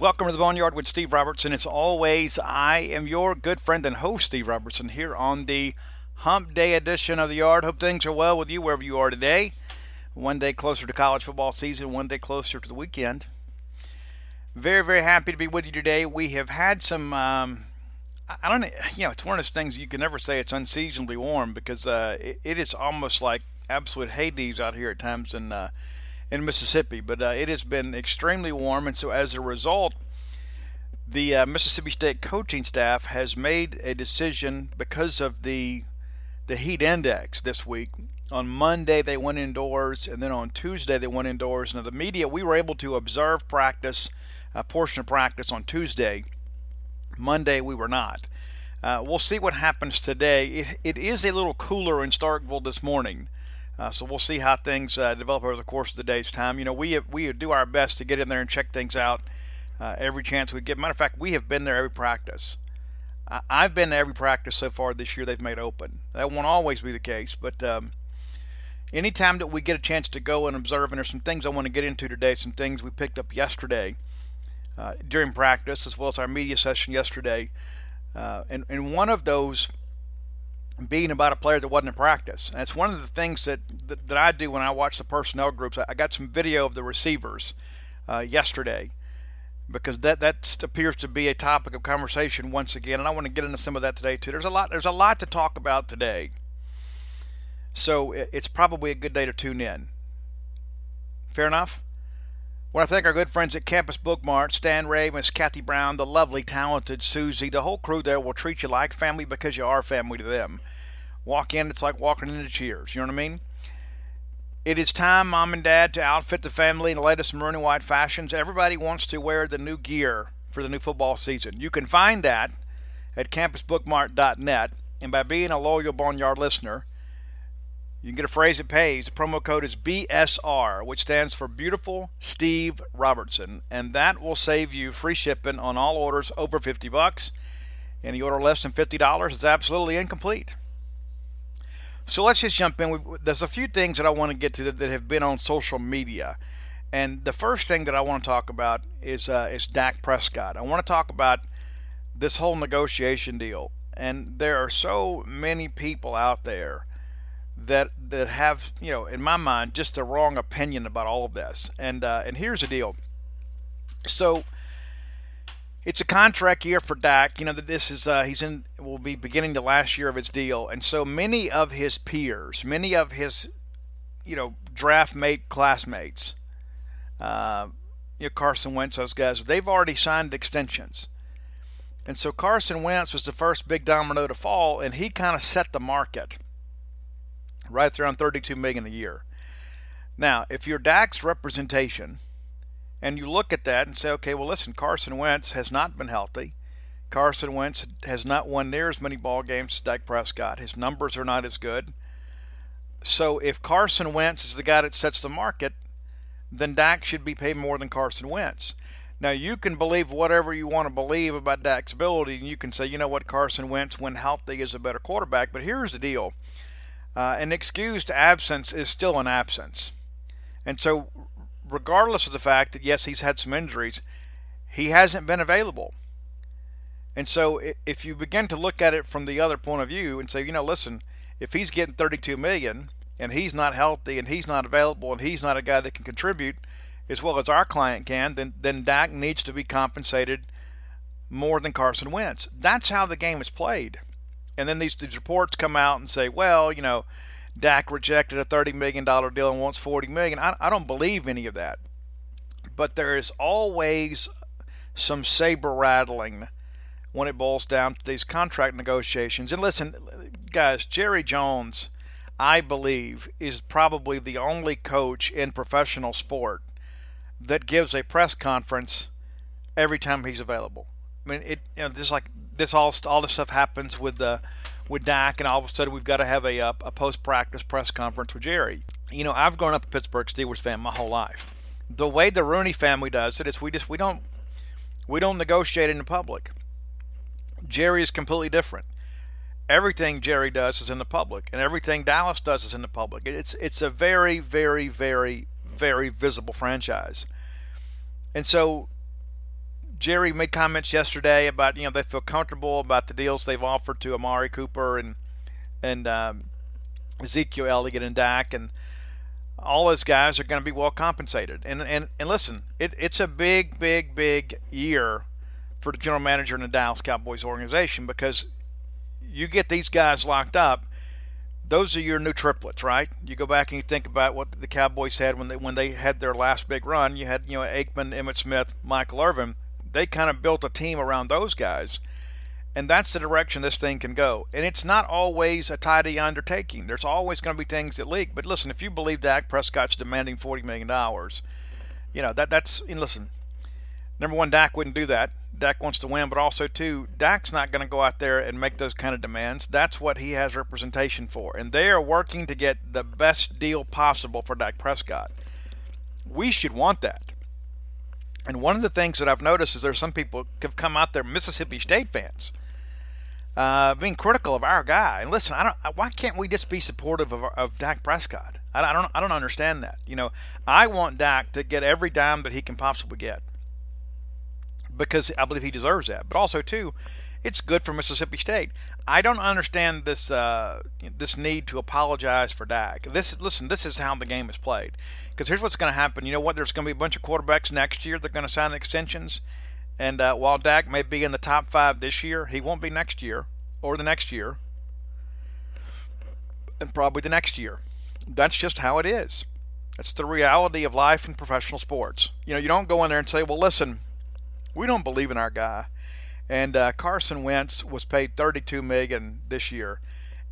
Welcome to the Boneyard with Steve Robertson. As always, I am your good friend and host, Steve Robertson, here on the Hump Day edition of the Yard. Hope things are well with you wherever you are today. One day closer to college football season, one day closer to the weekend. Very, very happy to be with you today. We have had some, um, I don't know, you know, it's one of those things you can never say it's unseasonably warm because uh, it, it is almost like absolute Hades out here at times And, uh, in Mississippi. But uh, it has been extremely warm, and so as a result, the uh, Mississippi State coaching staff has made a decision because of the the heat index this week. On Monday they went indoors, and then on Tuesday they went indoors. Now the media we were able to observe practice, a portion of practice on Tuesday. Monday we were not. Uh, we'll see what happens today. It, it is a little cooler in Starkville this morning. Uh, so we'll see how things uh, develop over the course of the day's time. You know, we we do our best to get in there and check things out uh, every chance we get. Matter of fact, we have been there every practice. I, have been to every practice so far this year they've made open. That won't always be the case, but um, anytime that we get a chance to go and observe, and there's some things I want to get into today, some things we picked up yesterday uh, during practice, as well as our media session yesterday. Uh, and, and one of those being about a player that wasn't in practice. And it's one of the things that, that, that I do when I watch the personnel groups. I, got some video of the receivers uh, yesterday because that that appears to be a topic of conversation once again, and I want to get into some of that today too. There's a lot there's a lot to talk about today, so it's probably a good day to tune in. Fair enough. I want to thank our good friends at Campus Bookmart, Stan Ray, Miss Kathy Brown, the lovely, talented Susie. The whole crew there will treat you like family because you are family to them. Walk in, it's like walking into Cheers. You know what I mean? It is time, mom and dad, to outfit the family in the latest maroon and white fashions. Everybody wants to wear the new gear for the new football season. You can find that at campusbookmart.net. And by being a loyal Boneyard listener, you can get a phrase that pays. The promo code is BSR, which stands for Beautiful Steve Robertson, and that will save you free shipping on all orders over 50 bucks. Any order less than $50 is absolutely incomplete. So let's just jump in. There's a few things that I want to get to that, have been on social media. And the first thing that I want to talk about is uh, is Dak Prescott. I want to talk about this whole negotiation deal. And there are so many people out there that that have you know in my mind just the wrong opinion about all of this. And uh, and here's the deal. So it's a contract year for Dak. You know that this is uh, he's in will be beginning the last year of his deal, and so many of his peers, many of his you know draft mate classmates, uh, you know Carson Wentz, those guys, they've already signed extensions. And so Carson Wentz was the first big domino to fall, and he kind of set the market right on 32 million a year. Now, if you're Dak's representation, and you look at that and say, okay, well, listen, Carson Wentz has not been healthy. Carson Wentz has not won near as many ball games as Dak Prescott. His numbers are not as good. So if Carson Wentz is the guy that sets the market, then Dak should be paid more than Carson Wentz. Now you can believe whatever you want to believe about Dak's ability, and you can say, you know what, Carson Wentz, when healthy, is a better quarterback. But here's the deal: uh, an excused absence is still an absence. And so, regardless of the fact that, yes, he's had some injuries, he hasn't been available. And so, if you begin to look at it from the other point of view and say, you know, listen, if he's getting 32 million and he's not healthy and he's not available and he's not a guy that can contribute, as well as our client can, then then Dak needs to be compensated more than Carson Wentz. That's how the game is played. And then these, these reports come out and say, well, you know, Dak rejected a $30 million deal and wants 40 million. I, I don't believe any of that. But there is always some saber rattling when it boils down to these contract negotiations. And listen, guys, Jerry Jones, I believe, is probably the only coach in professional sport that gives a press conference every time he's available. I mean, it you know, just like this all all this stuff happens with the with Dak, and all of a sudden we've got to have a uh, a post practice press conference with Jerry. You know, I've grown up a Pittsburgh Steelers fan my whole life. The way the Rooney family does it is we just we don't we don't negotiate in the public. Jerry is completely different. Everything Jerry does is in the public, and everything Dallas does is in the public. It's it's a very very very very visible franchise, and so Jerry made comments yesterday about you know they feel comfortable about the deals they've offered to Amari Cooper and and um, Ezekiel Elliott and Dak and all those guys are going to be well compensated. And and and listen, it, it's a big big big year for the general manager in the Dallas Cowboys organization because you get these guys locked up. Those are your new triplets, right? You go back and you think about what the Cowboys had when they when they had their last big run. You had you know Aikman, Emmitt Smith, Michael Irvin they kind of built a team around those guys. And that's the direction this thing can go. And it's not always a tidy undertaking. There's always going to be things that leak. But listen, if you believe Dak Prescott's demanding $40 million, you know, that that's, and listen, number one, Dak wouldn't do that. Dak wants to win, but also, too, Dak's not going to go out there and make those kind of demands. That's what he has representation for. And they are working to get the best deal possible for Dak Prescott. We should want that. And one of the things that I've noticed is there's some people have come out there, Mississippi State fans, uh, being critical of our guy. And listen, I don't. Why can't we just be supportive of, of Dak Prescott? I, I don't. I don't understand that. You know, I want Dak to get every dime that he can possibly get because I believe he deserves that. But also too, it's good for Mississippi State. I don't understand this uh, this need to apologize for Dak. This listen, this is how the game is played. Because here's what's going to happen. You know what? There's going to be a bunch of quarterbacks next year. They're going to sign extensions, and uh, while Dak may be in the top five this year, he won't be next year or the next year, and probably the next year. That's just how it is. That's the reality of life in professional sports. You know, you don't go in there and say, "Well, listen, we don't believe in our guy." And uh, Carson Wentz was paid 32 million this year,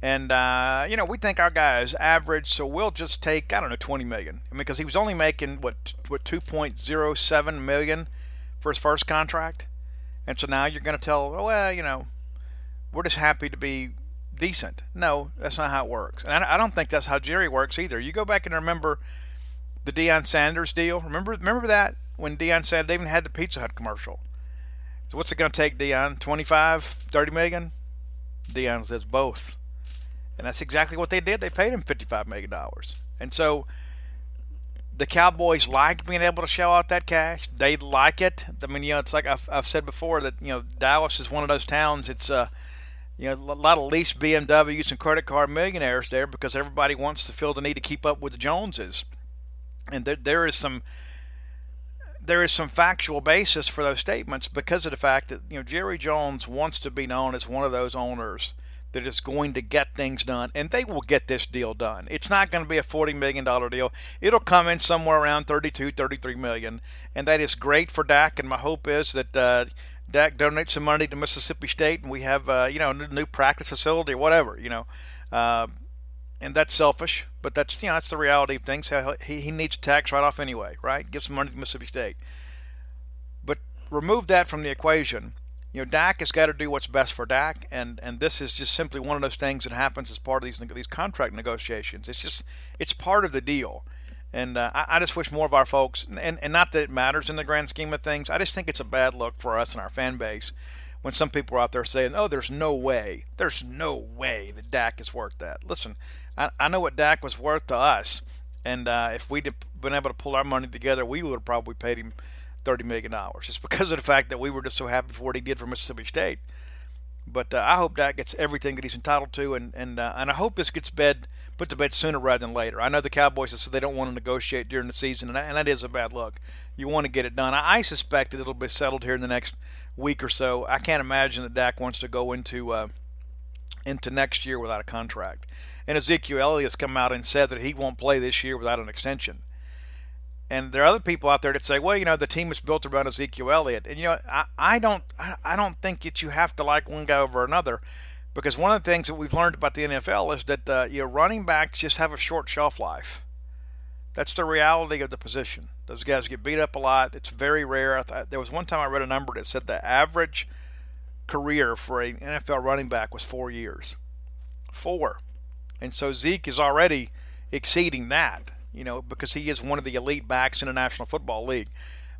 and uh, you know we think our guy is average, so we'll just take I don't know 20 million. I mean, because he was only making what what 2.07 million for his first contract, and so now you're going to tell, oh well, you know, we're just happy to be decent. No, that's not how it works, and I, I don't think that's how Jerry works either. You go back and remember the Deion Sanders deal. Remember remember that when Deion Sanders even had the Pizza Hut commercial so what's it going to take, Deion? 25, 30 million? Deion says both. And that's exactly what they did. They paid him $55 million. And so the Cowboys like being able to shell out that cash. They like it. I mean, you know, it's like I've, I've said before that, you know, Dallas is one of those towns. It's, uh, you know, a lot of leased BMWs and credit card millionaires there because everybody wants to feel the need to keep up with the Joneses. And there, there is some – there is some factual basis for those statements because of the fact that you know Jerry Jones wants to be known as one of those owners that is going to get things done, and they will get this deal done. It's not going to be a $40 million deal. It'll come in somewhere around 32, 33 million, and that is great for Dak. And my hope is that uh, Dak donates some money to Mississippi State, and we have uh, you know a new practice facility or whatever. You know, uh, and that's selfish, but that's you know that's the reality of things. He he needs a tax write off anyway, right? Give some money to Mississippi State, but remove that from the equation. You know, Dak has got to do what's best for Dak, and and this is just simply one of those things that happens as part of these these contract negotiations. It's just it's part of the deal, and uh, I, I just wish more of our folks, and and not that it matters in the grand scheme of things. I just think it's a bad look for us and our fan base when some people are out there saying, "Oh, there's no way, there's no way that Dak is worth that." Listen, I, I know what Dak was worth to us, and uh, if we'd been able to pull our money together, we would have probably paid him thirty million dollars, just because of the fact that we were just so happy for what he did for Mississippi State. But uh, I hope Dak gets everything that he's entitled to, and and uh, and I hope this gets bed put to bed sooner rather than later. I know the Cowboys said they don't want to negotiate during the season, and that, and that is a bad look. You want to get it done. I, I suspect that it'll be settled here in the next week or so. I can't imagine that Dak wants to go into uh, into next year without a contract. And Ezekiel Elliott's come out and said that he won't play this year without an extension. And there are other people out there that say, well, you know, the team is built around Ezekiel Elliott. And, you know, I, I don't I don't think that you have to like one guy over another because one of the things that we've learned about the NFL is that, uh, you know, running backs just have a short shelf life. That's the reality of the position. Those guys get beat up a lot. It's very rare. There was one time I read a number that said the average career for an NFL running back was four years. Four. And so Zeke is already exceeding that you know, because he is one of the elite backs in the National Football League.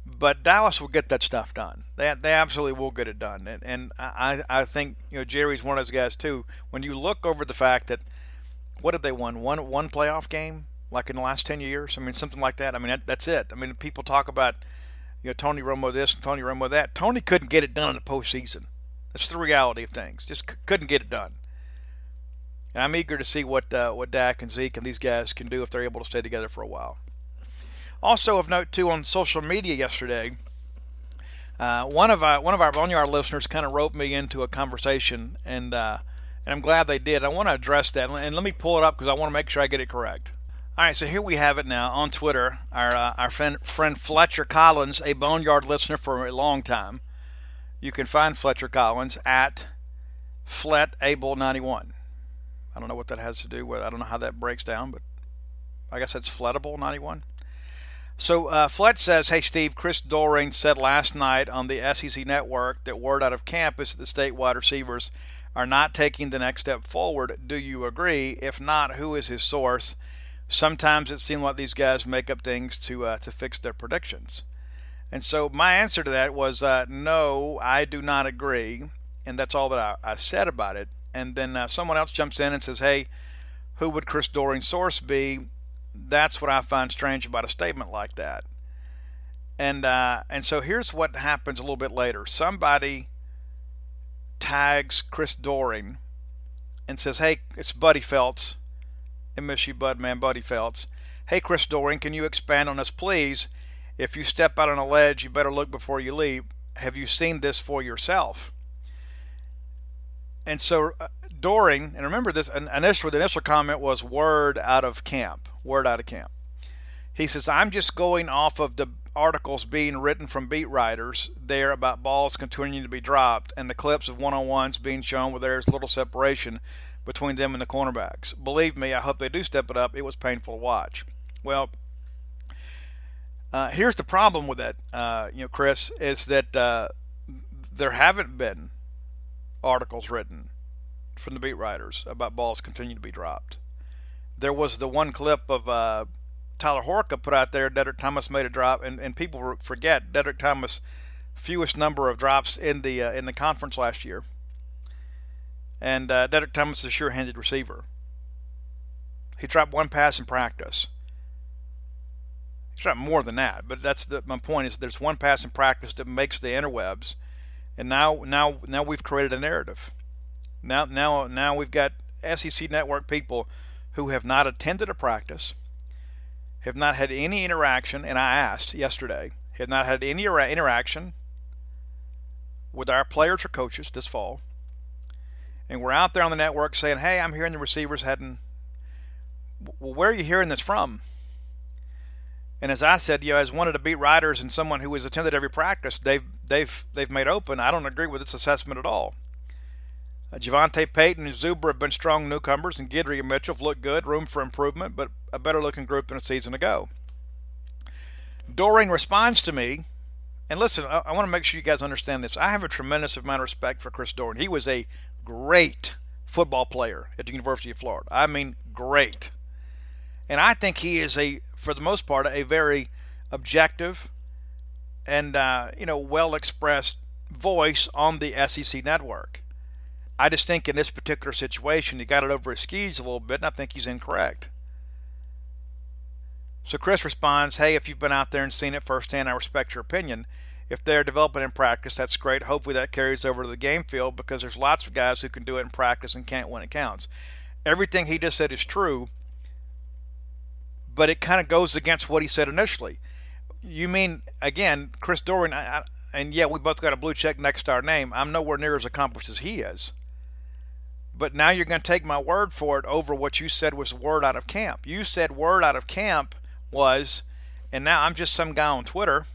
But Dallas will get that stuff done. They, they absolutely will get it done. And, and I, I think, you know, Jerry's one of those guys, too. When you look over the fact that, what did they won? One, one playoff game? Like in the last 10 years? I mean, something like that. I mean, that, that's it. I mean, people talk about, you know, Tony Romo this and Tony Romo that. Tony couldn't get it done in the postseason. That's the reality of things. Just c- couldn't get it done. And I'm eager to see what uh, what Dak and Zeke and these guys can do if they're able to stay together for a while. Also of note too on social media yesterday, uh, one of our one of our Boneyard listeners kind of roped me into a conversation, and uh, and I'm glad they did. I want to address that, and let me pull it up because I want to make sure I get it correct. All right, so here we have it now on Twitter. Our uh, our friend, friend Fletcher Collins, a Boneyard listener for a long time. You can find Fletcher Collins at FletAble91. I don't know what that has to do with. I don't know how that breaks down, but I guess that's Flettable 91. So uh, says, "Hey Steve, Chris Doering said last night on the SEC network that word out of camp is that the statewide receivers are not taking the next step forward. Do you agree? If not, who is his source? Sometimes it seems like these guys make up things to uh, to fix their predictions." And so my answer to that was uh, no, I do not agree, and that's all that I, I said about it and then uh, someone else jumps in and says, "Hey, who would Chris Doering's source be?" That's what I find strange about a statement like that. And uh, and so here's what happens a little bit later. Somebody tags Chris Doering and says, "Hey, it's Buddy Felts. I miss you, Bud man, Buddy Felts. Hey, Chris Doering, can you expand on this, please? If you step out on a ledge, you better look before you leap. Have you seen this for yourself?" And so uh, Doering, and remember this initial the initial comment was word out of camp, word out of camp. He says, "I'm just going off of the articles being written from beat writers there about balls continuing to be dropped and the clips of one-on-ones being shown where there's little separation between them and the cornerbacks. Believe me, I hope they do step it up. It was painful to watch." Well, uh, here's the problem with that, uh, you know, Chris, is that uh, there haven't been articles written from the beat writers about balls continuing to be dropped. There was the one clip of uh, Tyler Horka put out there. Deddrick Thomas made a drop, and, and people forget Deddrick Thomas fewest number of drops in the uh, in the conference last year. And uh, Deddrick Thomas is a sure-handed receiver. He dropped one pass in practice. He dropped more than that, but that's the, my point. Is there's one pass in practice that makes the interwebs and now now now we've created a narrative. Now now now we've got SEC network people who have not attended a practice, have not had any interaction, and I asked yesterday, have not had any interaction with our players or coaches this fall. And we're out there on the network saying, "Hey, I'm hearing the receivers hadn't." Well, where are you hearing this from? And as I said, you know, as one of the beat writers and someone who has attended every practice, they've they've they've made open. I don't agree with this assessment at all. Uh, JaVonta Payton and Zuber have been strong newcomers, and Guidry and Mitchell have looked good, room for improvement, but a better looking group than a season ago. Doering responds to me, and listen, I, I want to make sure you guys understand this. I have a tremendous amount of respect for Chris Doering. He was a great football player at the University of Florida. I mean, great. And I think he is a for the most part, a very objective and uh, you know well expressed voice on the SEC network. I just think in this particular situation, he got it over his skis a little bit, and I think he's incorrect. So Chris responds, "Hey, if you've been out there and seen it firsthand, I respect your opinion. If they're developing in practice, that's great. Hopefully that carries over to the game field because there's lots of guys who can do it in practice and can't when it counts. Everything he just said is true, but it kind of goes against what he said initially. You mean again, Chris Doering? I, I, and yeah, we both got a blue check next to our name. I'm nowhere near as accomplished as he is. But now you're going to take my word for it over what you said was word out of camp. You said word out of camp was, and now I'm just some guy on Twitter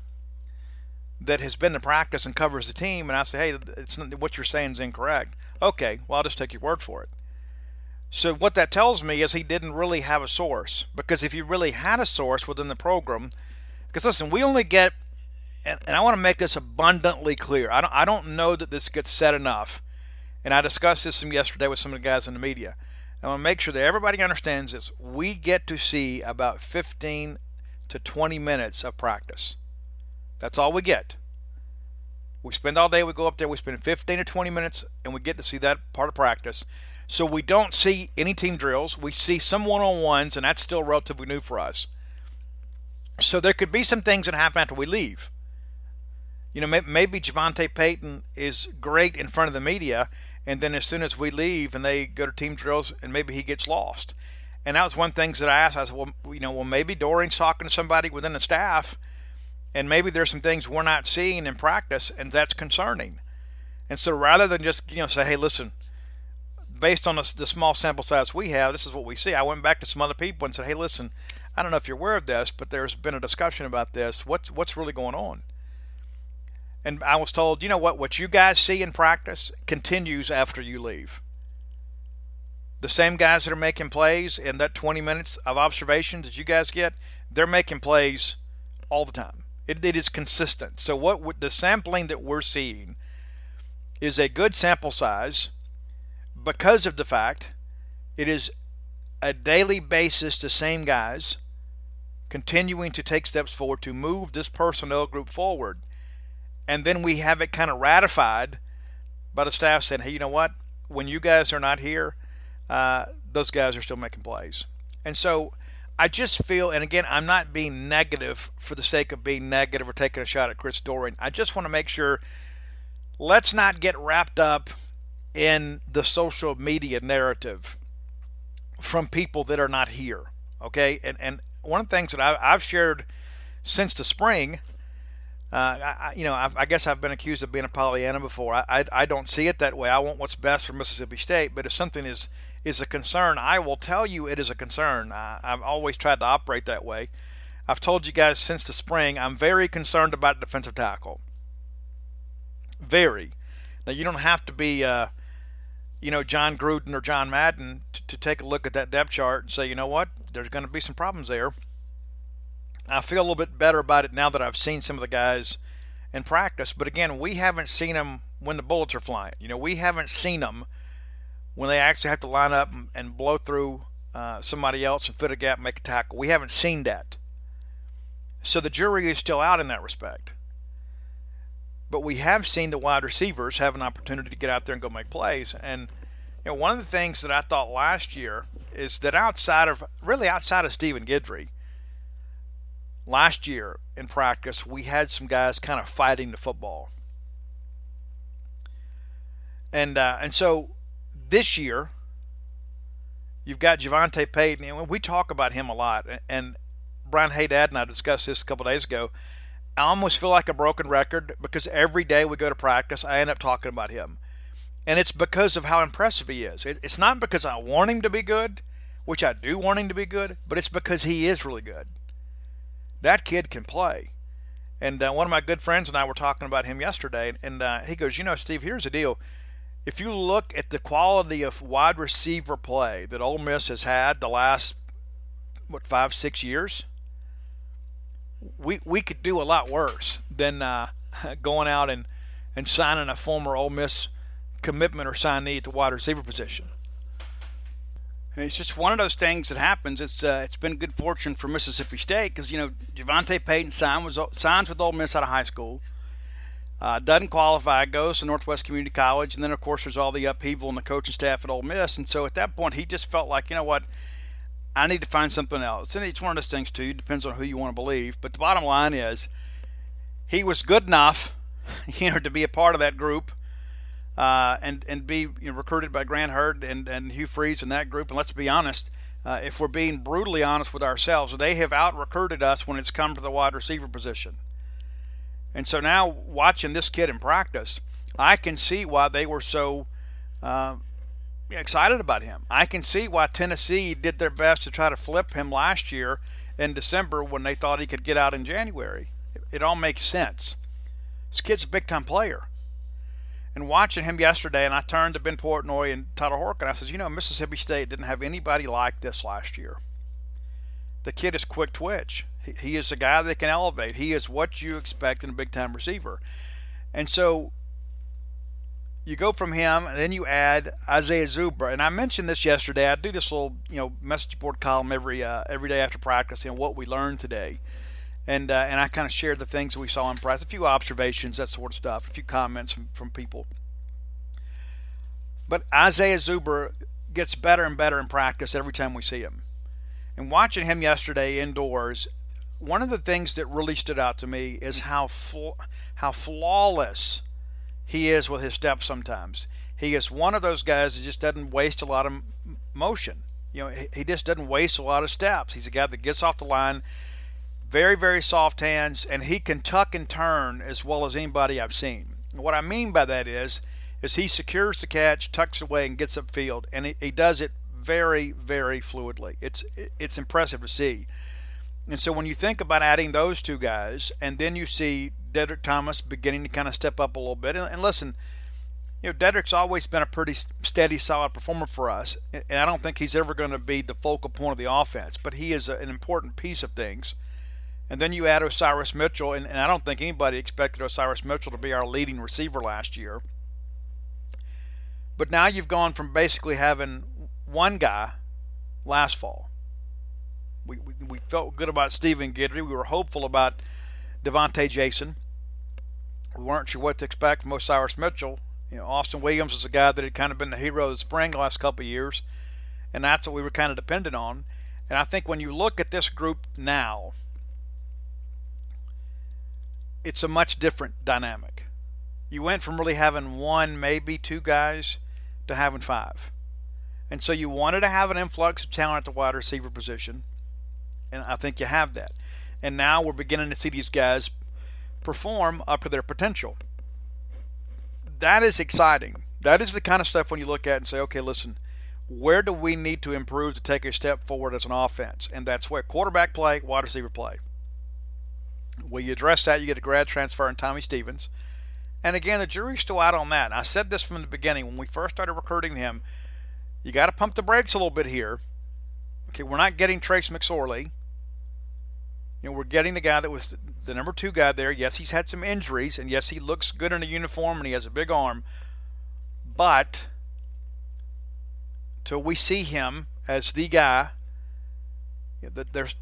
that has been to practice and covers the team, and I say, hey, it's not, what you're saying is incorrect. Okay, well I'll just take your word for it. So what that tells me is he didn't really have a source because if he really had a source within the program, because listen, we only get, and, and I want to make this abundantly clear. I don't, I don't know that this gets said enough and I discussed this some yesterday with some of the guys in the media. I want to make sure that everybody understands this. We get to see about 15 to 20 minutes of practice. That's all we get. We spend all day, we go up there, we spend 15 to 20 minutes, and we get to see that part of practice. So we don't see any team drills. We see some one on ones, and that's still relatively new for us. So there could be some things that happen after we leave. You know, maybe JaVonta Payton is great in front of the media, and then as soon as we leave and they go to team drills and maybe he gets lost. And that was one things that I asked. I said, well, you know, well, maybe Doering's talking to somebody within the staff, and maybe there's some things we're not seeing in practice, and that's concerning. And so rather than just, you know, say, hey, listen, based on the, the small sample size we have, this is what we see. I went back to some other people and said, hey, listen, I don't know if you're aware of this, but there's been a discussion about this. What's what's really going on? And I was told, you know what, what you guys see in practice continues after you leave. The same guys that are making plays in that 20 minutes of observation that you guys get, they're making plays all the time. It, it is consistent. So what the sampling that we're seeing is a good sample size because of the fact it is a daily basis the same guys continuing to take steps forward to move this personnel group forward and then we have it kind of ratified by the staff saying, hey, you know what? When you guys are not here, uh, those guys are still making plays. And so I just feel, and again, I'm not being negative for the sake of being negative or taking a shot at Chris Doering. I just want to make sure let's not get wrapped up in the social media narrative from people that are not here. Okay. And, and one of the things that I've shared since the spring uh, I, you know, I, I, guess I've been accused of being a Pollyanna before. I, I, I, don't see it that way. I want what's best for Mississippi State, but if something is is a concern, I will tell you it is a concern. I, I've always tried to operate that way. I've told you guys since the spring, I'm very concerned about defensive tackle. Very. Now you don't have to be, uh, you know, Jon Gruden or John Madden to, to take a look at that depth chart and say, you know what, there's going to be some problems there. I feel a little bit better about it now that I've seen some of the guys in practice. But again, we haven't seen them when the bullets are flying. You know, we haven't seen them when they actually have to line up and blow through uh, somebody else and fit a gap, and make a tackle. We haven't seen that. So the jury is still out in that respect. But we have seen the wide receivers have an opportunity to get out there and go make plays. And you know, one of the things that I thought last year is that outside of really outside of Stephen Guidry, last year in practice, we had some guys kind of fighting the football. And uh, and so this year, you've got JaVonta Payton, and we talk about him a lot. And Brian Haydad and I discussed this a couple days ago. I almost feel like a broken record because every day we go to practice, I end up talking about him. And it's because of how impressive he is. It's not because I want him to be good, which I do want him to be good, but it's because he is really good that kid can play. And uh, one of my good friends and I were talking about him yesterday, and uh, he goes, You know, Steve, here's the deal. If you look at the quality of wide receiver play that Ole Miss has had the last, what, five, six years, we, we could do a lot worse than uh, going out and, and signing a former Ole Miss commitment or signee at the wide receiver position. It's just one of those things that happens. It's uh, it's been good fortune for Mississippi State because you know JaVonta Payton signs was signs with Ole Miss out of high school, uh, doesn't qualify, goes to Northwest Community College, and then of course there's all the upheaval in the coaching staff at Ole Miss, and so at that point he just felt like you know what, I need to find something else. And it's one of those things too. It depends on who you want to believe, but the bottom line is he was good enough, you know, to be a part of that group uh, and and be you know, recruited by Grant Heard and, and Hugh Freeze and that group. And let's be honest, uh, if we're being brutally honest with ourselves, they have out recruited us when it's come to the wide receiver position. And so now, watching this kid in practice, I can see why they were so uh, excited about him. I can see why Tennessee did their best to try to flip him last year in December when they thought he could get out in January. It, all makes sense. This kid's a big time player. And watching him yesterday, and I turned to Ben Portnoy and Tyler Horka, and I said, you know, Mississippi State didn't have anybody like this last year. The kid is quick twitch. He, he is a guy that can elevate. He is what you expect in a big time receiver. And so you go from him, and then you add Isaiah Zuber. And I mentioned this yesterday. I do this little, you know, message board column every uh, every day after practice, you know, what we learned today. And uh, and I kind of shared the things we saw in practice, a few observations, that sort of stuff, a few comments from, from people. But Isaiah Zuber gets better and better in practice every time we see him. And watching him yesterday indoors, one of the things that really stood out to me is how fl- how flawless he is with his steps sometimes. He is one of those guys that just doesn't waste a lot of motion. You know, he just doesn't waste a lot of steps. He's a guy that gets off the line, very, very soft hands, and he can tuck and turn as well as anybody I've seen. What I mean by that is, is he secures the catch, tucks away, and gets upfield, and he, he does it very, very fluidly. It's it's impressive to see. And so when you think about adding those two guys, and then you see Deddrick Thomas beginning to kind of step up a little bit, and, and listen, you know, Deddrick's always been a pretty steady, solid performer for us, and I don't think he's ever going to be the focal point of the offense, but he is a, an important piece of things. And then you add Osiris Mitchell, and, and I don't think anybody expected Osiris Mitchell to be our leading receiver last year. But now you've gone from basically having one guy last fall we, we, we felt good about Stephen Guidry. We were hopeful about Devonta Jason. We weren't sure what to expect from Osiris Mitchell. You know, Austin Williams was a guy that had kind of been the hero of the spring the last couple of years, and that's what we were kind of dependent on. And I think when you look at this group now, it's a much different dynamic. You went from really having one, maybe two guys, to having five. And so you wanted to have an influx of talent at the wide receiver position and I think you have that. And now we're beginning to see these guys perform up to their potential. That is exciting. That is the kind of stuff when you look at and say, okay, listen, where do we need to improve to take a step forward as an offense? And that's where quarterback play, wide receiver play. When you address that, you get a grad transfer in Tommy Stevens. And again, the jury's still out on that. I said this from the beginning when we first started recruiting him. You got to pump the brakes a little bit here. Okay, we're not getting Trace McSorley. You know, we're getting the guy that was the number two guy there. Yes, he's had some injuries, and yes, he looks good in a uniform and he has a big arm. But till we see him as the guy, know, there's,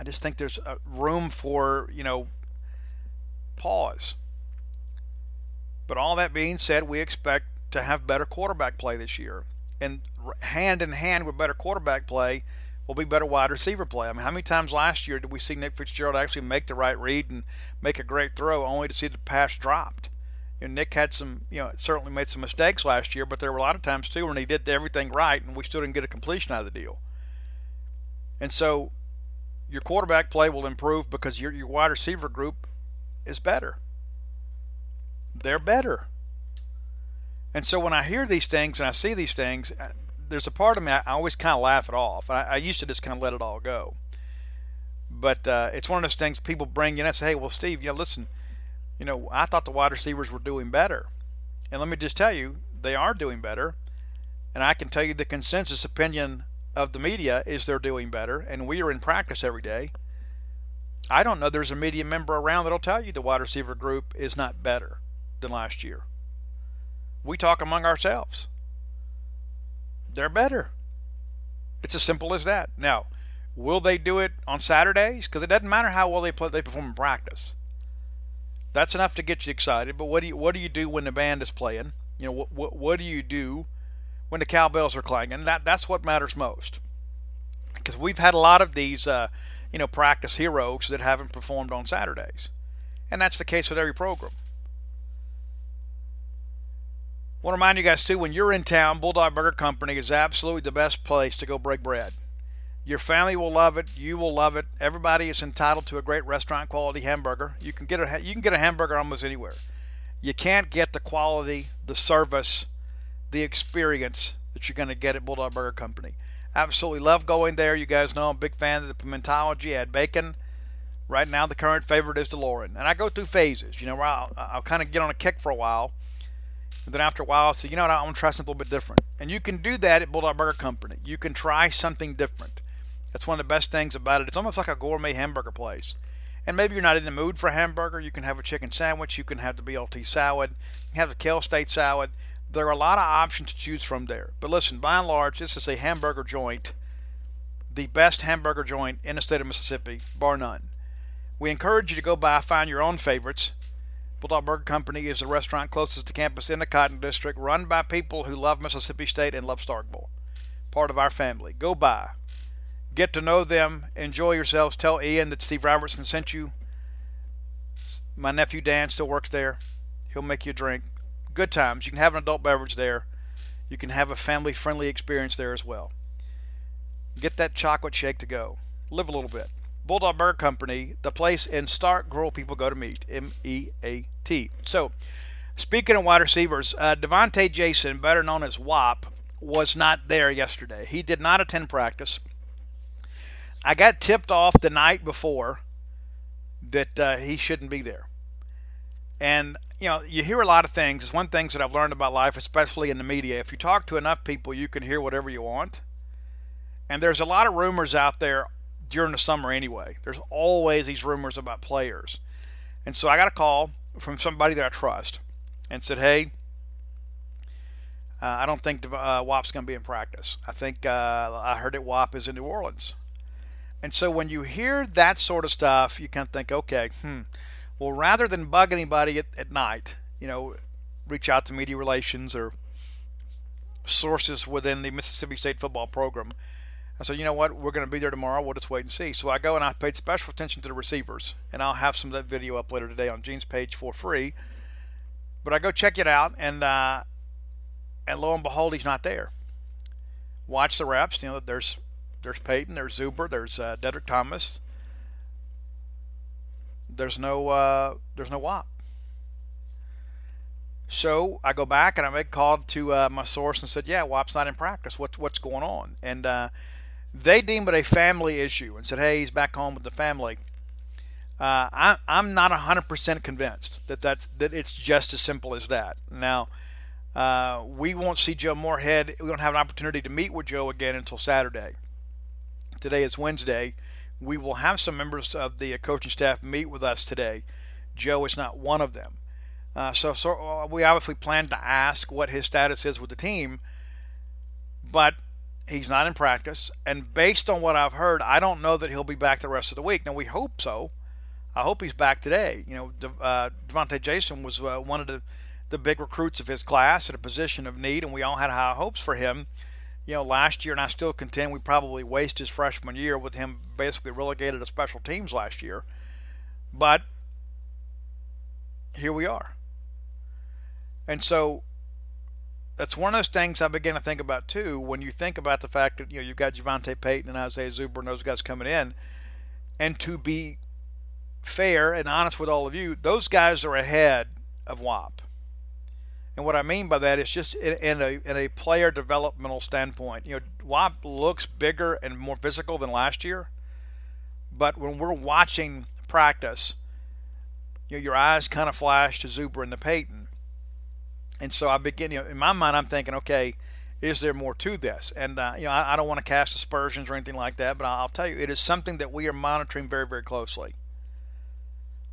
I just think there's room for you know pause. But all that being said, we expect to have better quarterback play this year, and hand in hand with better quarterback play will be better wide receiver play. I mean, how many times last year did we see Nick Fitzgerald actually make the right read and make a great throw, only to see the pass dropped? You know, Nick had some, you know, certainly made some mistakes last year, but there were a lot of times too when he did everything right and we still didn't get a completion out of the deal. And so, your quarterback play will improve because your your wide receiver group is better. They're better. And so when I hear these things and I see these things, there's a part of me I, always kind of laugh it off. I, I, used to just kind of let it all go. But uh, it's one of those things people bring in and say, "Hey, well, Steve, you know, listen, you know, I thought the wide receivers were doing better." And let me just tell you, they are doing better. And I can tell you the consensus opinion of the media is they're doing better, and we are in practice every day. I don't know there's a media member around that'll tell you the wide receiver group is not better than last year. We talk among ourselves they're better. It's as simple as that. Now, will they do it on Saturdays? Because it doesn't matter how well they play, they perform in practice. That's enough to get you excited. But what do you what do you do when the band is playing? You know what what, what do you do when the cowbells are clanging? That that's what matters most. Because we've had a lot of these, uh, you know, practice heroes that haven't performed on Saturdays, and that's the case with every program want to remind you guys too when you're in town, Bulldog Burger Company is absolutely the best place to go break bread. Your family will love it. You will love it. Everybody is entitled to a great restaurant quality hamburger. You can get a you can get a hamburger almost anywhere. You can't get the quality, the service, the experience that you're going to get at Bulldog Burger Company. Absolutely love going there. You guys know I'm a big fan of the pimentology. Add bacon. Right now, the current favorite is DeLorean, and I go through phases. You know, where I'll, I'll kind of get on a kick for a while, and then after a while, I'll say, you know what, I want to try something a little bit different. And you can do that at Bulldog Burger Company. You can try something different. That's one of the best things about it. It's almost like a gourmet hamburger place. And maybe you're not in the mood for a hamburger. You can have a chicken sandwich. You can have the BLT salad. You can have the kale state salad. There are a lot of options to choose from there. But listen, by and large, this is a hamburger joint, the best hamburger joint in the state of Mississippi, bar none. We encourage you to go by, find your own favorites. Bulldog Burger Company is the restaurant closest to campus in the Cotton District, run by people who love Mississippi State and love Starkville. Part of our family. Go by, Get to know them. Enjoy yourselves. Tell Ian that Steve Robertson sent you. My nephew Dan still works there. He'll make you a drink. Good times. You can have an adult beverage there. You can have a family friendly experience there as well. Get that chocolate shake to go. Live a little bit. Bulldog Burger Company, the place in Starkville people go to meet. M E A T. So, speaking of wide receivers, uh, Devonta Jason, better known as WAP, was not there yesterday. He did not attend practice. I got tipped off the night before that uh, he shouldn't be there. And you know, you hear a lot of things. It's one thing that I've learned about life, especially in the media. If you talk to enough people, you can hear whatever you want. And there's a lot of rumors out there during the summer anyway. There's always these rumors about players. And so I got a call from somebody that I trust and said, "Hey, uh, I don't think uh, WAP's going to be in practice. I think uh, I heard that WAP is in New Orleans." And so when you hear that sort of stuff, you kind of think, okay, hmm, well, rather than bug anybody at, at night, you know, reach out to media relations or sources within the Mississippi State football program. I said, you know what, we're going to be there tomorrow. We'll just wait and see. So I go and I paid special attention to the receivers, and I'll have some of that video up later today on Gene's page for free. But I go check it out, and uh, and lo and behold, he's not there. Watch the reps. You know, there's there's Payton, there's Zuber, there's uh, Deddrick Thomas. There's no uh, there's no WAP. So I go back and I make a call to uh, my source and said, "Yeah, WAP's not in practice. What's what's going on?" And uh, they deemed it a family issue and said, "Hey, he's back home with the family." Uh, I, I'm not 100% convinced that that's that it's just as simple as that. Now, uh, we won't see Joe Moorhead. We don't have an opportunity to meet with Joe again until Saturday today is Wednesday. We will have some members of the coaching staff meet with us today. Joe is not one of them. Uh, so, so uh, we obviously plan to ask what his status is with the team, but he's not in practice. And based on what I've heard, I don't know that he'll be back the rest of the week. Now we hope so. I hope he's back today. You know, De- uh, Devonta Jason was uh, one of the, the big recruits of his class at a position of need, and we all had high hopes for him you know, last year, and I still contend we probably wasted his freshman year with him basically relegated to special teams last year. But here we are. And so that's one of those things I begin to think about too when you think about the fact that you know you've got JaVonta Payton and Isaiah Zuber and those guys coming in, and to be fair and honest with all of you, those guys are ahead of WAP. And what I mean by that is just in, in, a in a player developmental standpoint. You know, WAP looks bigger and more physical than last year, but when we're watching practice, you know, your eyes kind of flash to Zuber and the Payton. And so I begin, you know, in my mind, I'm thinking, okay, is there more to this? And uh, you know, I, I don't want to cast aspersions or anything like that, but I'll tell you, it is something that we are monitoring very, very closely.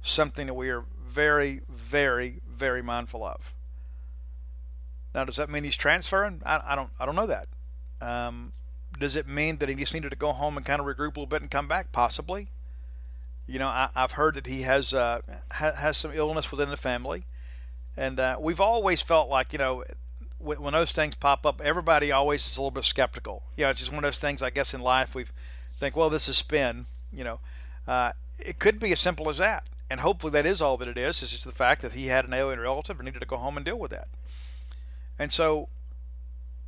Something that we are very, very, very mindful of. Now, does that mean he's transferring? I, I don't I don't know that. Um, does it mean that he just needed to go home and kind of regroup a little bit and come back? Possibly. You know, I, have heard that he has uh, ha, has some illness within the family, and uh, we've always felt like you know when, when, those things pop up, everybody always is a little bit skeptical. You know, it's just one of those things. I guess in life we think, well, this is spin. You know, uh, it could be as simple as that, and hopefully that is all that it is. Is just the fact that he had an alien relative and needed to go home and deal with that. And so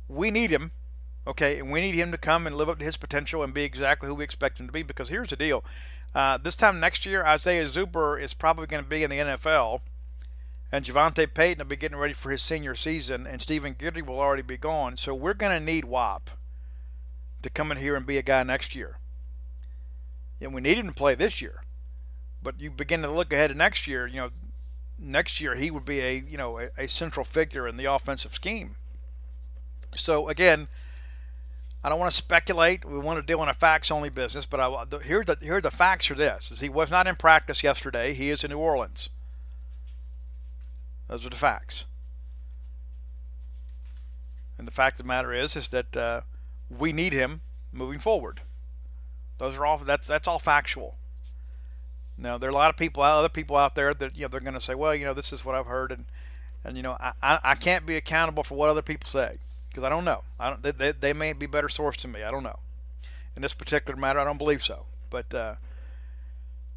we need him. Okay, and we need him to come and live up to his potential and be exactly who we expect him to be. Because here's the deal: uh, this time next year, Isaiah Zuber is probably going to be in the NFL, and JaVonta Payton will be getting ready for his senior season, and Stephen Guidry will already be gone. So we're going to need Whop to come in here and be a guy next year. And we need him to play this year, but you begin to look ahead to next year. You know, next year he would be a you know a, a central figure in the offensive scheme. So again I don't want to speculate. We want to deal in a facts-only business, but I, here, the, here the facts are this: is he was not in practice yesterday. He is in New Orleans. Those are the facts. And the fact of the matter is, is that uh, we need him moving forward. Those are all that's that's all factual. Now there are a lot of people, other people out there that you know they're going to say, well, you know, this is what I've heard, and and you know, I, I, I can't be accountable for what other people say because I don't know. I don't. They, they, may be better sourced than me. I don't know. In this particular matter, I don't believe so. But uh,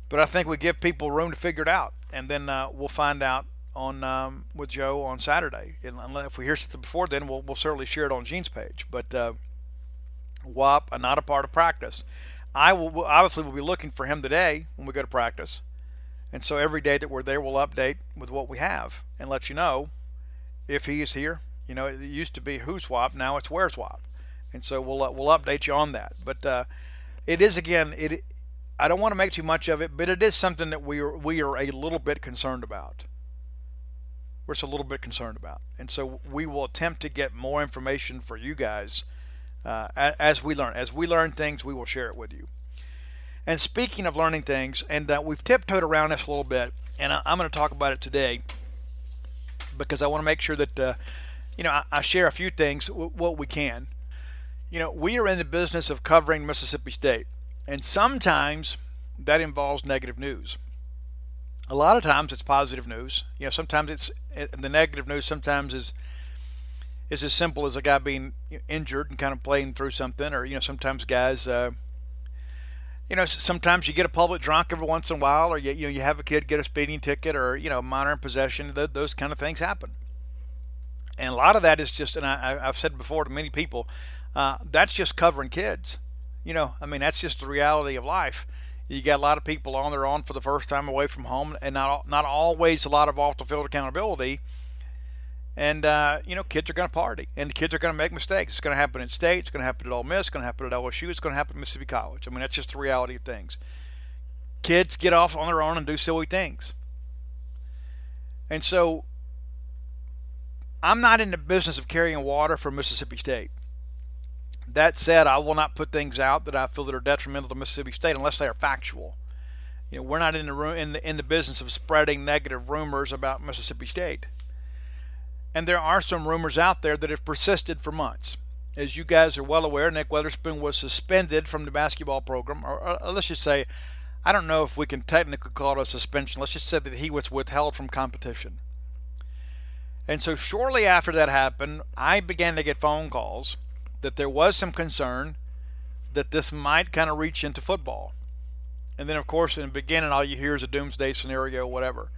but I think we give people room to figure it out, and then uh, we'll find out on um, with Joe on Saturday. And if we hear something before then, we'll we'll certainly share it on Gene's page. But uh, WAP, uh, not a part of practice. I will obviously will be looking for him today when we go to practice, and so every day that we're there, we'll update with what we have and let you know if he is here you know, it used to be who swap, now it's where swap, and so we'll uh, we'll update you on that. But uh, it is again, it I don't want to make too much of it, but it is something that we are we are a little bit concerned about. We're just a little bit concerned about, and so we will attempt to get more information for you guys uh, as we learn. As we learn things, we will share it with you. And speaking of learning things, and uh, we've tiptoed around this a little bit, and I, am going to talk about it today because I want to make sure that uh, you know, I, I share a few things, what we can. You know, we are in the business of covering Mississippi State, and sometimes that involves negative news. A lot of times it's positive news. You know, sometimes it's the negative news. Sometimes is is as simple as a guy being injured and kind of playing through something, or you know, sometimes guys. Uh, you know, sometimes you get a public drunk every once in a while, or you, you know, you have a kid get a speeding ticket, or you know, minor in possession. Th- those kind of things happen and a lot of that is just, and I, have said before to many people, uh, that's just covering kids. You know, I mean, that's just the reality of life. You got a lot of people on their own for the first time away from home, and not not always a lot of off the field accountability. And uh, you know, kids are going to party, and kids are going to make mistakes. It's going to happen in state. It's going to happen at Ole Miss. It's going to happen at LSU. It's going to happen at Mississippi College. I mean, that's just the reality of things. Kids get off on their own and do silly things. And so I'm not in the business of carrying water for Mississippi State. That said, I will not put things out that I feel that are detrimental to Mississippi State unless they are factual. You know, we're not in the room in the in the business of spreading negative rumors about Mississippi State. And there are some rumors out there that have persisted for months. As you guys are well aware, Nick Weatherspoon was suspended from the basketball program, or, or let's just say, I don't know if we can technically call it a suspension. Let's just say that he was withheld from competition. And so shortly after that happened, I began to get phone calls that there was some concern that this might kind of reach into football. And then, of course, in the beginning, all you hear is a doomsday scenario, whatever.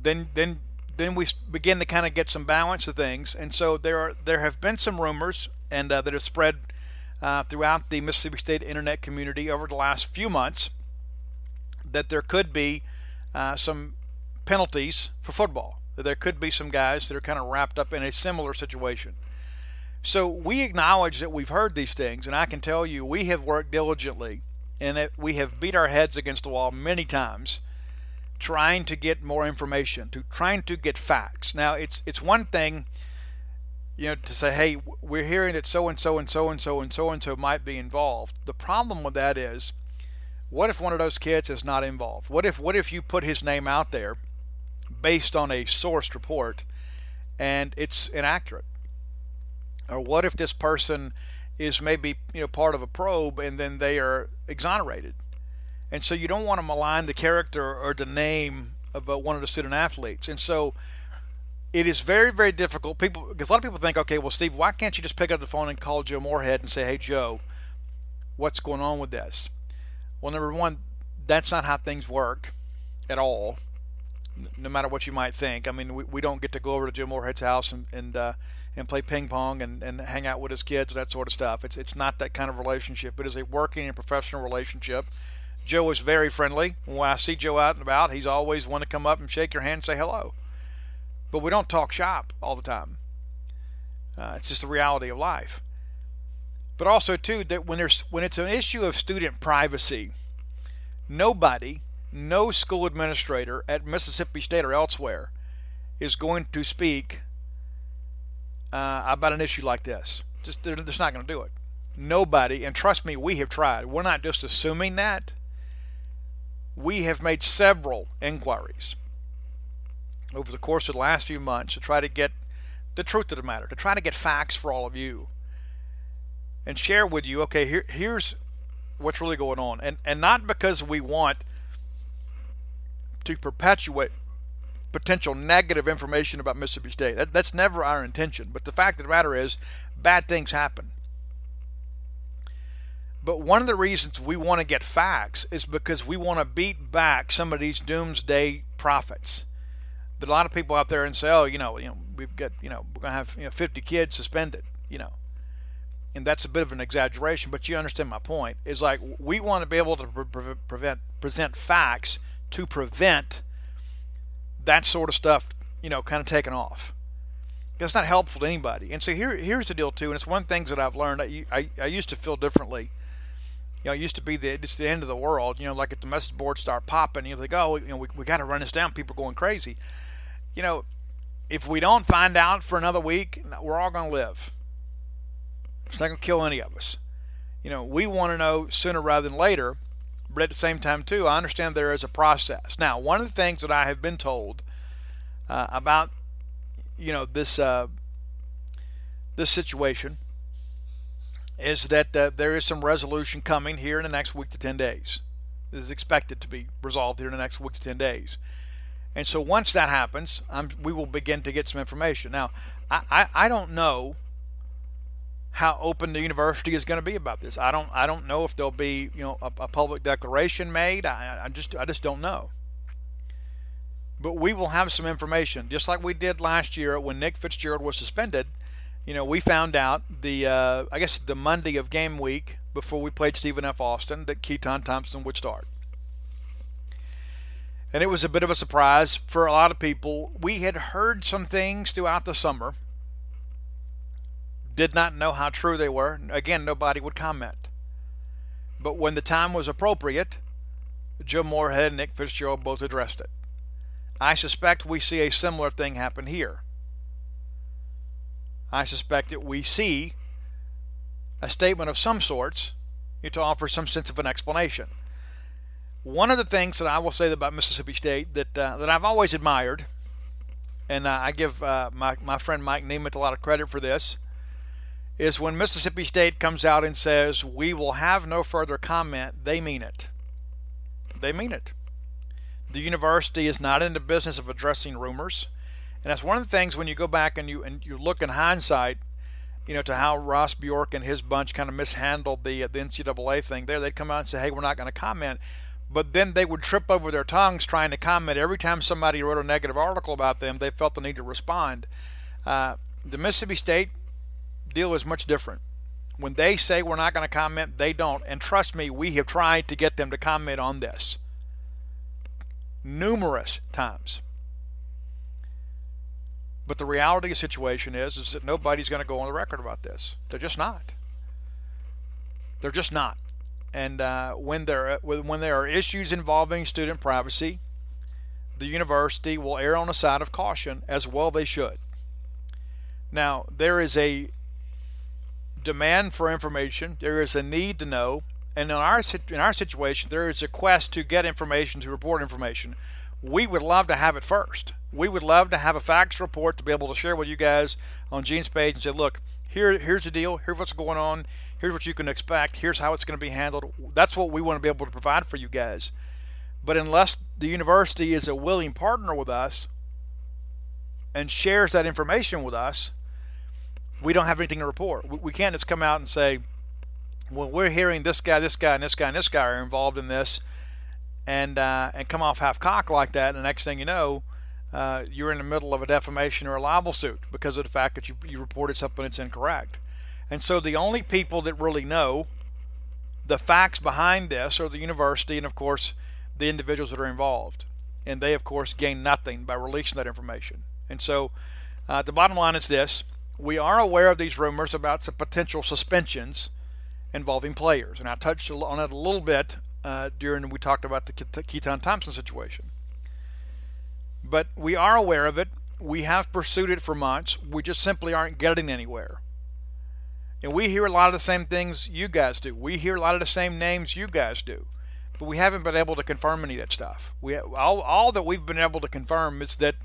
Then, then, then we begin to kind of get some balance of things, and so there are there have been some rumors and uh, that have spread uh, throughout the Mississippi State internet community over the last few months that there could be uh, some penalties for football that there could be some guys that are kind of wrapped up in a similar situation. So we acknowledge that we've heard these things, and I can tell you we have worked diligently and that we have beat our heads against the wall many times trying to get more information, to trying to get facts. Now it's it's one thing, you know, to say, hey, we're hearing that so and so and so and so and so and so might be involved. The problem with that is, what if one of those kids is not involved? What if what if you put his name out there based on a sourced report and it's inaccurate? Or what if this person is maybe you know part of a probe and then they are exonerated? And so you don't want to malign the character or the name of uh, one of the student athletes. And so it is very, very difficult. People, because a lot of people think, okay, well, Steve, why can't you just pick up the phone and call Joe Moorhead and say, hey, Joe, what's going on with this? Well, number one, that's not how things work at all no matter what you might think. I mean, we, we don't get to go over to Jim Moorhead's house and and uh, and play ping pong and, and hang out with his kids, that sort of stuff. It's it's not that kind of relationship. But It is a working and professional relationship. Joe is very friendly. When I see Joe out and about, he's always one to come up and shake your hand and say hello. But we don't talk shop all the time. Uh, it's just the reality of life. But also too that when there's when it's an issue of student privacy, nobody, no school administrator at Mississippi State or elsewhere, is going to speak uh, about an issue like this. Just they're just not going to do it. Nobody, and trust me, we have tried. We're not just assuming that we have made several inquiries over the course of the last few months to try to get the truth of the matter, to try to get facts for all of you and share with you, okay, here, here's what's really going on. And, and not because we want to perpetuate potential negative information about Mississippi State. That, that's never our intention. But the fact of the matter is, bad things happen. But one of the reasons we want to get facts is because we want to beat back some of these doomsday prophets. That a lot of people out there and say, "Oh, you know, you know, we've got, you know, we're going to have, you know, 50 kids suspended," you know. And that's a bit of an exaggeration, but you understand my point. Is like we want to be able to pre- prevent present facts to prevent that sort of stuff, you know, kind of taken off. That's not helpful to anybody. And so here, here's the deal too, and it's one of the things that I've learned. I, I, I used to feel differently you know, it used to be the it's the end of the world. You know, like if the message boards start popping, you think, oh, you know, we, we got to run this down. People are going crazy. You know, if we don't find out for another week, we're all going to live. It's not going to kill any of us. You know, we want to know sooner rather than later. But at the same time, too, I understand there is a process. Now, one of the things that I have been told uh, about, you know, this uh, this situation is that uh, there is some resolution coming here in the next week to 10 days. This is expected to be resolved here in the next week to 10 days. And so once that happens, I'm, we will begin to get some information. Now, I, I, I don't know how open the university is going to be about this. I don't I don't know if there'll be you know a, a public declaration made. I, I just I just don't know. But we will have some information, just like we did last year when Nick Fitzgerald was suspended you know, we found out the uh, I guess the Monday of game week before we played Stephen F. Austin that Keytaon Thompson would start. And it was a bit of a surprise for a lot of people. We had heard some things throughout the summer, did not know how true they were. Again, nobody would comment. But when the time was appropriate, Joe Moorhead and Nick Fitzgerald both addressed it. I suspect we see a similar thing happen here. I suspect that we see a statement of some sorts to offer some sense of an explanation. One of the things that I will say about Mississippi State that uh, that I've always admired, and uh, I give uh, my my friend Mike Nemeth a lot of credit for this, is when Mississippi State comes out and says we will have no further comment. They mean it. They mean it. The university is not in the business of addressing rumors. And that's one of the things when you go back and you and you look in hindsight, you know, to how Ross Bjork and his bunch kind of mishandled the the NCAA thing. There, they'd come out and say, "Hey, we're not going to comment," but then they would trip over their tongues trying to comment every time somebody wrote a negative article about them. They felt the need to respond. Uh, the Mississippi State deal is much different. When they say we're not going to comment, they don't. And trust me, we have tried to get them to comment on this numerous times. But the reality of the situation is, is that nobody's going to go on the record about this. They're just not. They're just not. And uh, when there when there are issues involving student privacy, the university will err on the side of caution, as well they should. Now there is a demand for information. There is a need to know, and in our in our situation, there is a quest to get information to report information. We would love to have it first we would love to have a facts report to be able to share with you guys on Gene's page and say, look, here, here's the deal. Here's what's going on. Here's what you can expect. Here's how it's going to be handled. That's what we want to be able to provide for you guys. But unless the university is a willing partner with us and shares that information with us, we don't have anything to report. We can't just come out and say, well, we're hearing this guy, this guy, and this guy, and this guy are involved in this and uh, and come off half cock like that, and the next thing you know, uh, you're in the middle of a defamation or a libel suit because of the fact that you, you reported something that's incorrect. And so the only people that really know the facts behind this are the university and, of course, the individuals that are involved. And they, of course, gain nothing by releasing that information. And so uh, the bottom line is this we are aware of these rumors about some potential suspensions involving players. And I touched on it a little bit uh, during we talked about the Keytaon Thompson situation. But we are aware of it. We have pursued it for months. We just simply aren't getting anywhere. And we hear a lot of the same things you guys do. We hear a lot of the same names you guys do. But we haven't been able to confirm any of that stuff. We all, all that we've been able to confirm is that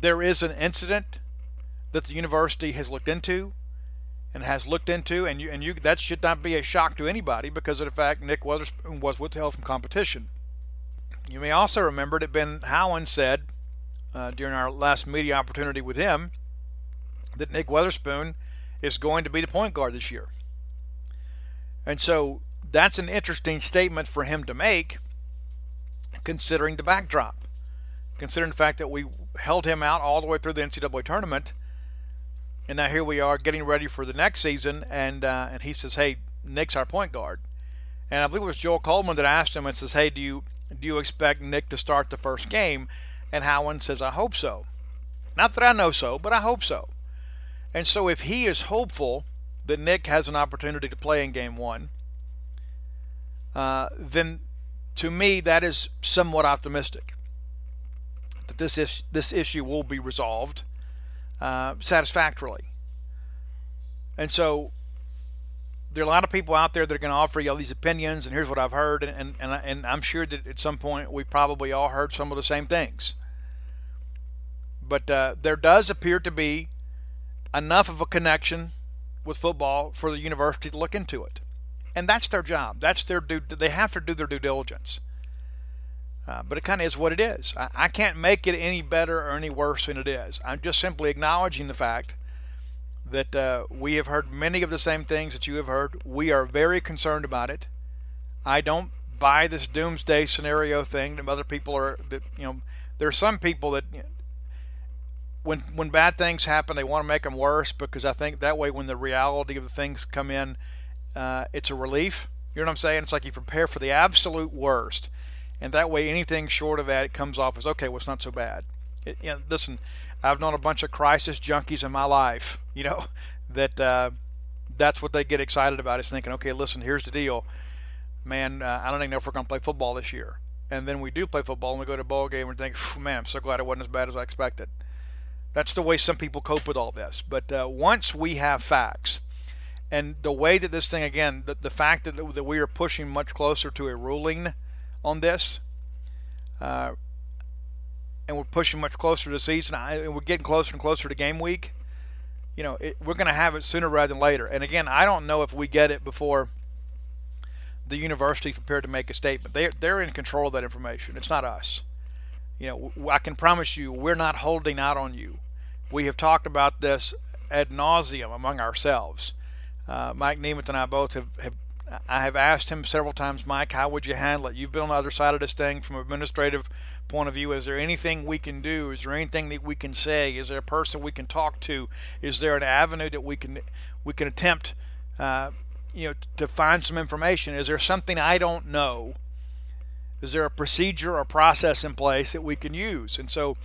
there is an incident that the university has looked into and has looked into, and you and you that should not be a shock to anybody because of the fact Nick Weatherspoon was withheld from competition. You may also remember that Ben Howland said uh, during our last media opportunity with him that Nick Weatherspoon is going to be the point guard this year. And so that's an interesting statement for him to make, considering the backdrop, considering the fact that we held him out all the way through the NCAA tournament, and now here we are getting ready for the next season, and uh, and he says, "Hey, Nick's our point guard," and I believe it was Joel Coleman that asked him and says, "Hey, do you do you expect Nick to start the first game?" And Howland says, "I hope so." Not that I know so, but I hope so. And so if he is hopeful that Nick has an opportunity to play in game one, uh, then to me that is somewhat optimistic that this is, this issue will be resolved uh, satisfactorily. And so there are a lot of people out there that are going to offer you all these opinions, and here's what I've heard, and, and, and, I'm sure that at some point we probably all heard some of the same things. But uh, there does appear to be enough of a connection with football for the university to look into it. And that's their job. That's their due. They have to do their due diligence. Uh, but it kind of is what it is. I, I can't make it any better or any worse than it is. I'm just simply acknowledging the fact that uh, we have heard many of the same things that you have heard. We are very concerned about it. I don't buy this doomsday scenario thing that other people are. That you know, there are some people that when when bad things happen, they want to make them worse because I think that way when the reality of the things come in, uh, it's a relief. You know what I'm saying? It's like you prepare for the absolute worst, and that way anything short of that comes off as okay. Well, it's not so bad. It, you know, listen, I've known a bunch of crisis junkies in my life. You know that uh, that's what they get excited about is thinking, okay, listen, here's the deal, man. Uh, I don't even know if we're going to play football this year. And then we do play football and we go to a ball game and think, man, I'm so glad it wasn't as bad as I expected. That's the way some people cope with all this. But uh, once we have facts, and the way that this thing again, the, the fact that that we are pushing much closer to a ruling on this, uh, and we're pushing much closer to the season, and we're getting closer and closer to game week. You know, it, we're going to have it sooner rather than later. And again, I don't know if we get it before the university prepared to make a statement. They're they're in control of that information. It's not us you know, I can promise you we're not holding out on you. We have talked about this ad nauseum among ourselves. Uh, Mike Nemeth and I both have, have I have asked him several times, Mike, how would you handle it? You've been on the other side of this thing from an administrative point of view. Is there anything we can do? Is there anything that we can say? Is there a person we can talk to? Is there an avenue that we can we can attempt, uh, you know, to find some information? Is there something I don't know is there a procedure or process in place that we can use? And so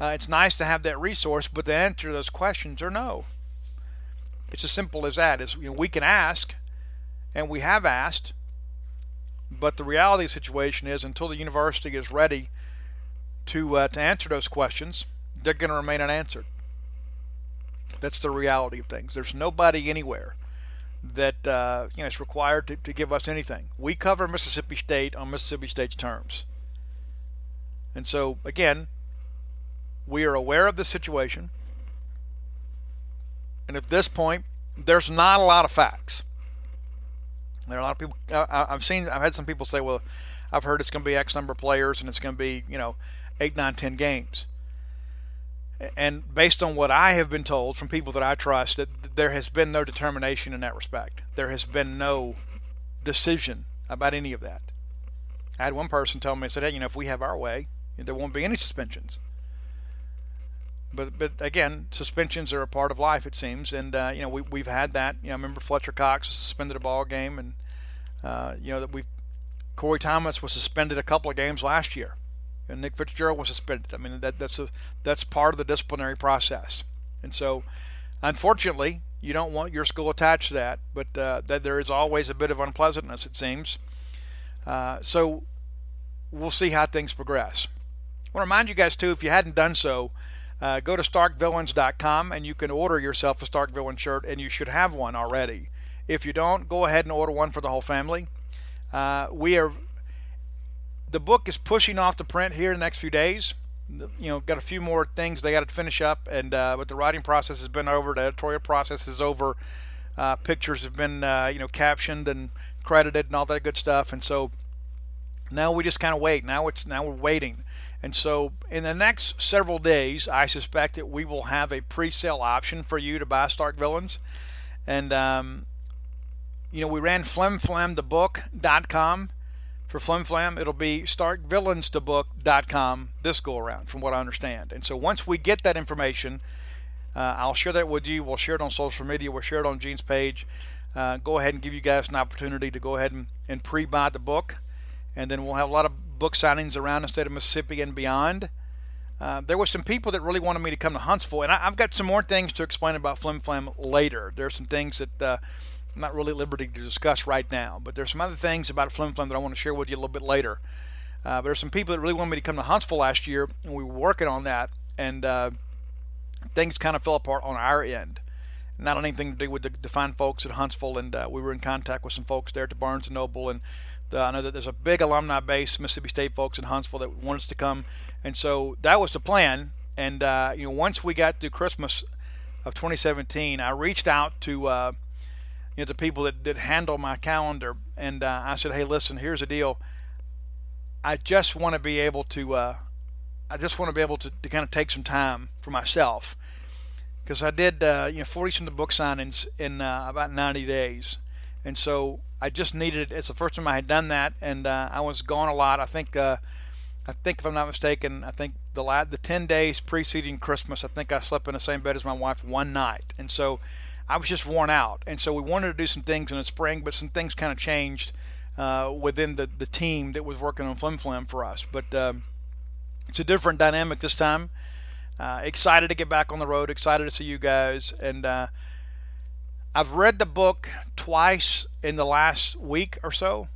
uh, it's nice to have that resource, but the answer to those questions are no. It's as simple as that. Is you know, we can ask, and we have asked, but the reality of the situation is until the university is ready to uh, to answer those questions, they're going to remain unanswered. That's the reality of things. There's nobody anywhere that uh, you know is required to, to give us anything. We cover Mississippi State on Mississippi State's terms. And so again, we are aware of the situation. And at this point, there's not a lot of facts. There are a lot of people. I, have seen. I've had some people say, "Well, I've heard it's going to be X number of players, and it's going to be, you know, eight, nine, ten games." and based on what I have been told from people that I trust, that there has been no determination in that respect. There has been no decision about any of that. I had one person tell me, I said, hey, you know, if we have our way, there won't be any suspensions. But but again, suspensions are a part of life, it seems, and uh, you know we we've had that. You know, I remember Fletcher Cox suspended a ball game, and uh, you know that we Corey Thomas was suspended a couple of games last year, and Nick Fitzgerald was suspended. I mean that that's a that's part of the disciplinary process, and so unfortunately you don't want your school attached to that, but uh, that there is always a bit of unpleasantness, it seems. Uh, so we'll see how things progress. I want to remind you guys too, if you hadn't done so, uh, go to starkvillains.com and you can order yourself a Stark Villain shirt, and you should have one already. If you don't, go ahead and order one for the whole family. Uh, we are the book is pushing off the print here in the next few days. You know, got a few more things they got to finish up, and uh, but the writing process has been over. The editorial process is over. Uh, pictures have been uh, you know captioned and credited and all that good stuff, and so now we just kind of wait. Now it's now we're waiting. And so, in the next several days, I suspect that we will have a pre-sale option for you to buy Stark Villains. And um, you know, we ran flimflamthebook.com for flimflam. It'll be starkvillainsthebook.com this go around, from what I understand. And so, once we get that information, uh, I'll share that with you. We'll share it on social media. We'll share it on Gene's page. Uh, go ahead and give you guys an opportunity to go ahead and, and pre-buy the book and then we'll have a lot of book signings around the state of Mississippi and beyond. Uh, there were some people that really wanted me to come to Huntsville, and I, have got some more things to explain about Flim Flam later. There are some things that uh, I'm not really at liberty to discuss right now, but there's some other things about Flim Flam that I want to share with you a little bit later. Uh, but there's some people that really wanted me to come to Huntsville last year, and we were working on that, and uh, things kind of fell apart on our end. Not anything to do with the, the fine folks at Huntsville, and uh, we were in contact with some folks there at the Barnes & Noble, and uh, I know that there's a big alumni base, Mississippi State folks in Huntsville that want us to come, and so that was the plan. And uh, you know, once we got through Christmas of 2017, I reached out to uh, you know the people that, that handle my calendar, and uh, I said, "Hey, listen, here's the deal. I just want to be able to, uh, I just want to be able to, to kind of take some time for myself." Because I did, uh, you know, 40 some of the book signings in about 90 days, and so I just needed it. It's the first time I had done that, and uh, I was gone a lot. I think, uh, I think if I'm not mistaken, I think the the 10 days preceding Christmas, I think I slept in the same bed as my wife one night, and so I was just worn out. And so we wanted to do some things in the spring, but some things kind of changed uh, within the the team that was working on Flim Flam for us. But um, it's a different dynamic this time. Uh, excited to get back on the road. Excited to see you guys, and uh, I've read the book twice in the last week or so,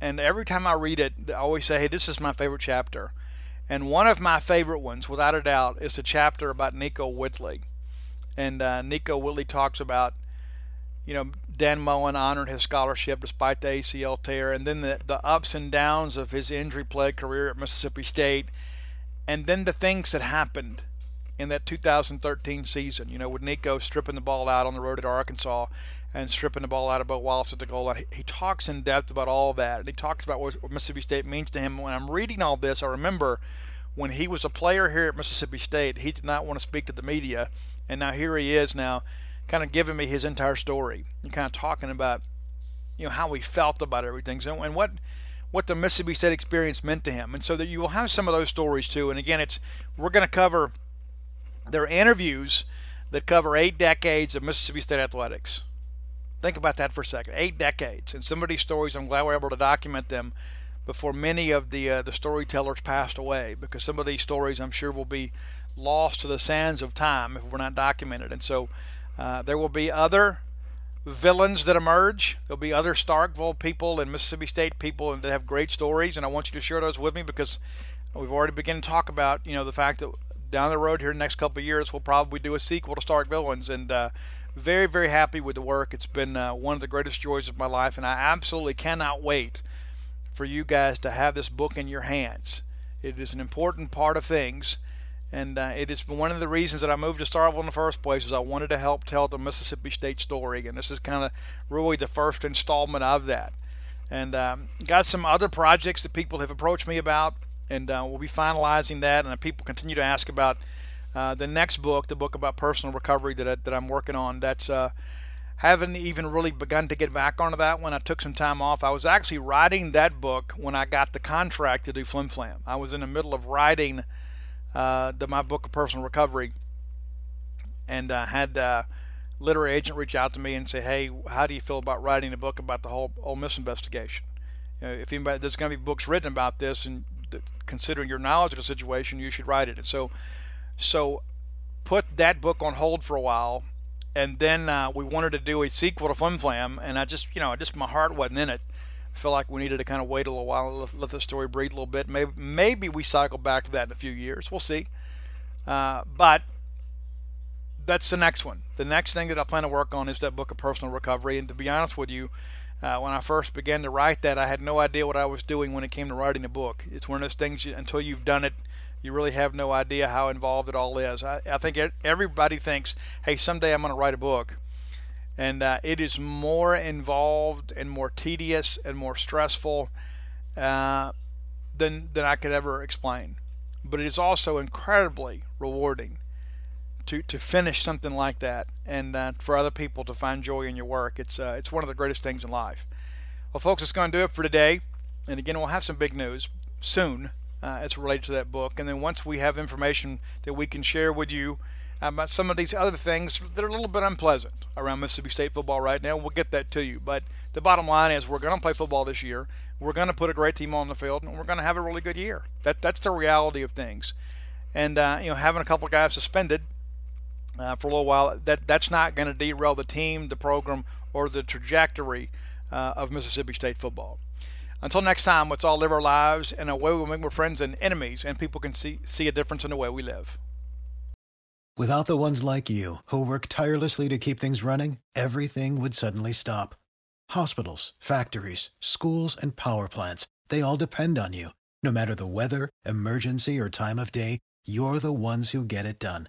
and every time I read it, I always say, "Hey, this is my favorite chapter." And one of my favorite ones, without a doubt, is the chapter about Nickoe Whitley. And uh, Nickoe Whitley talks about, you know, Dan Mullen honored his scholarship despite the ACL tear, and then the, the ups and downs of his injury-plagued career at Mississippi State, and then the things that happened in that 2013 season. You know, with Nickoe stripping the ball out on the road at Arkansas and stripping the ball out of Bo Wallace at the goal line. He, he talks in depth about all that. And he talks about what, what Mississippi State means to him. When I'm reading all this, I remember when he was a player here at Mississippi State, he did not want to speak to the media. And now here he is now kind of giving me his entire story and kind of talking about, you know, how he felt about everything so, and what what the Mississippi State experience meant to him. And so that you will have some of those stories too. And again, it's we're going to cover – there are interviews that cover eight decades of Mississippi State athletics. Think about that for a second. Eight decades, and some of these stories, I'm glad we're able to document them before many of the uh, the storytellers passed away, because some of these stories, I'm sure, will be lost to the sands of time if we're not documented. And so, uh, there will be other villains that emerge. There'll be other Starkville people and Mississippi State people that have great stories, and I want you to share those with me because we've already begun to talk about you know the fact that down the road here in the next couple years, we'll probably do a sequel to Stark Villains. And uh, very, very happy with the work. It's been uh, one of the greatest joys of my life, and I absolutely cannot wait for you guys to have this book in your hands. It is an important part of things, and uh, it is one of the reasons that I moved to Starkville in the first place. Is I wanted to help tell the Mississippi State story, and this is kind of really the first installment of that. And um, got some other projects that people have approached me about and uh, we'll be finalizing that. And people continue to ask about uh, the next book, the book about personal recovery that, I, that I'm working on. That's uh, haven't even really begun to get back onto that one. I took some time off. I was actually writing that book when I got the contract to do Flim Flam. I was in the middle of writing uh, the, my book of personal recovery, and I uh, had literary agent reach out to me and say, "Hey, how do you feel about writing a book about the whole Ole Miss investigation? If anybody, there's going to be books written about this, and considering your knowledge of the situation, you should write it." And so, so put that book on hold for a while and then uh, we wanted to do a sequel to Flim Flam, and I just, you know, just my heart wasn't in it. I feel like we needed to kind of wait a little while, let, let the story breathe a little bit. Maybe, maybe we cycle back to that in a few years. We'll see. Uh, but that's the next one. The next thing that I plan to work on is that book of personal recovery. And to be honest with you, uh, when I first began to write that, I had no idea what I was doing when it came to writing a book. It's one of those things you, until you've done it, you really have no idea how involved it all is. I, I think everybody thinks, hey, someday I'm going to write a book. And uh, it is more involved and more tedious and more stressful uh, than, than I could ever explain. But it is also incredibly rewarding to, to finish something like that and uh, for other people to find joy in your work. It's, uh, it's one of the greatest things in life. Well, folks, it's going to do it for today. And again, we'll have some big news soon uh, as related to that book. And then once we have information that we can share with you about some of these other things that are a little bit unpleasant around Mississippi State football right now, we'll get that to you. But the bottom line is we're going to play football this year. We're going to put a great team on the field, and we're going to have a really good year. That that's the reality of things. And uh, you know, having a couple guys suspended uh, for a little while that that's not going to derail the team, the program, or the trajectory uh, of Mississippi State football. Until next time, let's all live our lives in a way we make more friends and enemies, and people can see, see a difference in the way we live. Without the ones like you, who work tirelessly to keep things running, everything would suddenly stop. Hospitals, factories, schools, and power plants, they all depend on you. No matter the weather, emergency, or time of day, you're the ones who get it done.